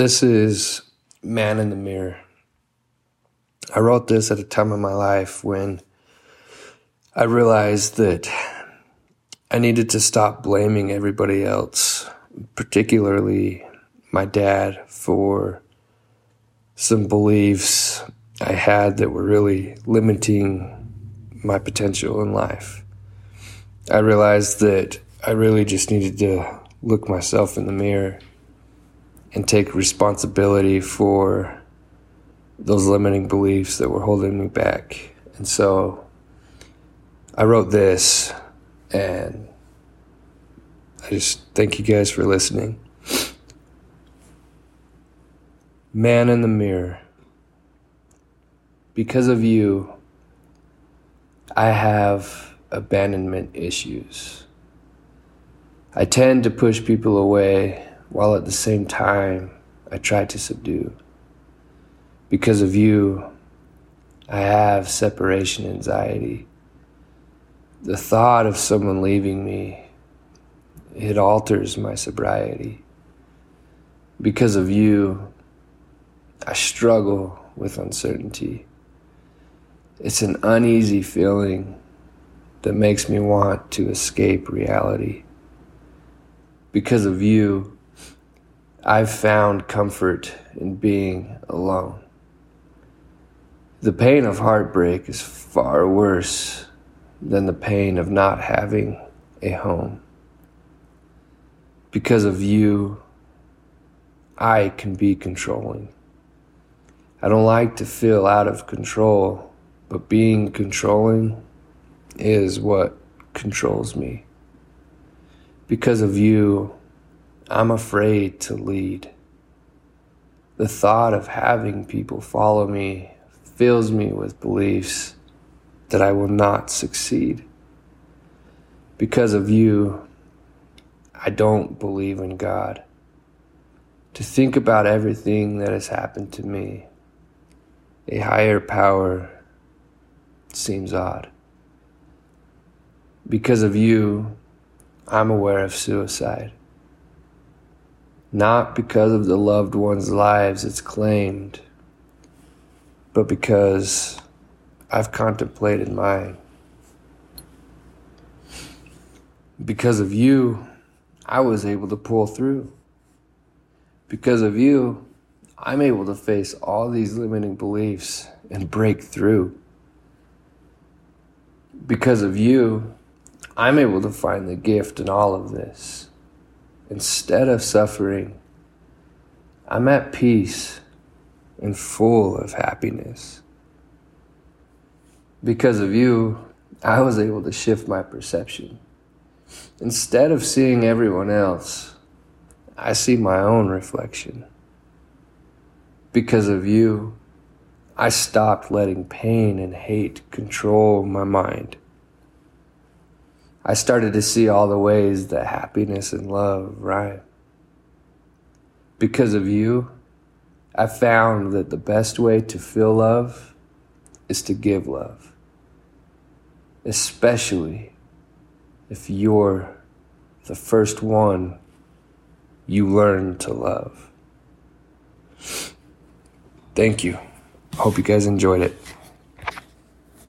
This is Man in the Mirror. I wrote this at a time in my life when I realized that I needed to stop blaming everybody else, particularly my dad, for some beliefs I had that were really limiting my potential in life. I realized that I really just needed to look myself in the mirror and take responsibility for those limiting beliefs that were holding me back. And so I wrote this, and I just thank you guys for listening. Man in the mirror. Because of you, I have abandonment issues. I tend to push people away while at the same time I try to subdue. Because of you, I have separation anxiety. The thought of someone leaving me, it alters my sobriety. Because of you, I struggle with uncertainty. It's an uneasy feeling that makes me want to escape reality. Because of you, I've found comfort in being alone. The pain of heartbreak is far worse than the pain of not having a home. Because of you, I can be controlling. I don't like to feel out of control, but being controlling is what controls me. Because of you, I'm afraid to lead. The thought of having people follow me fills me with beliefs that I will not succeed. Because of you, I don't believe in God. To think about everything that has happened to me, a higher power seems odd. Because of you, I'm aware of suicide not because of the loved ones' lives it's claimed, but because I've contemplated mine. Because of you, I was able to pull through. Because of you, I'm able to face all these limiting beliefs and break through. Because of you, I'm able to find the gift in all of this instead of suffering, I'm at peace and full of happiness. Because of you, I was able to shift my perception. Instead of seeing everyone else, I see my own reflection. Because of you, I stopped letting pain and hate control my mind. I started to see all the ways that happiness and love rhyme. Because of you, I found that the best way to feel love is to give love, especially if you're the first one you learn to love. Thank you. Hope you guys enjoyed it.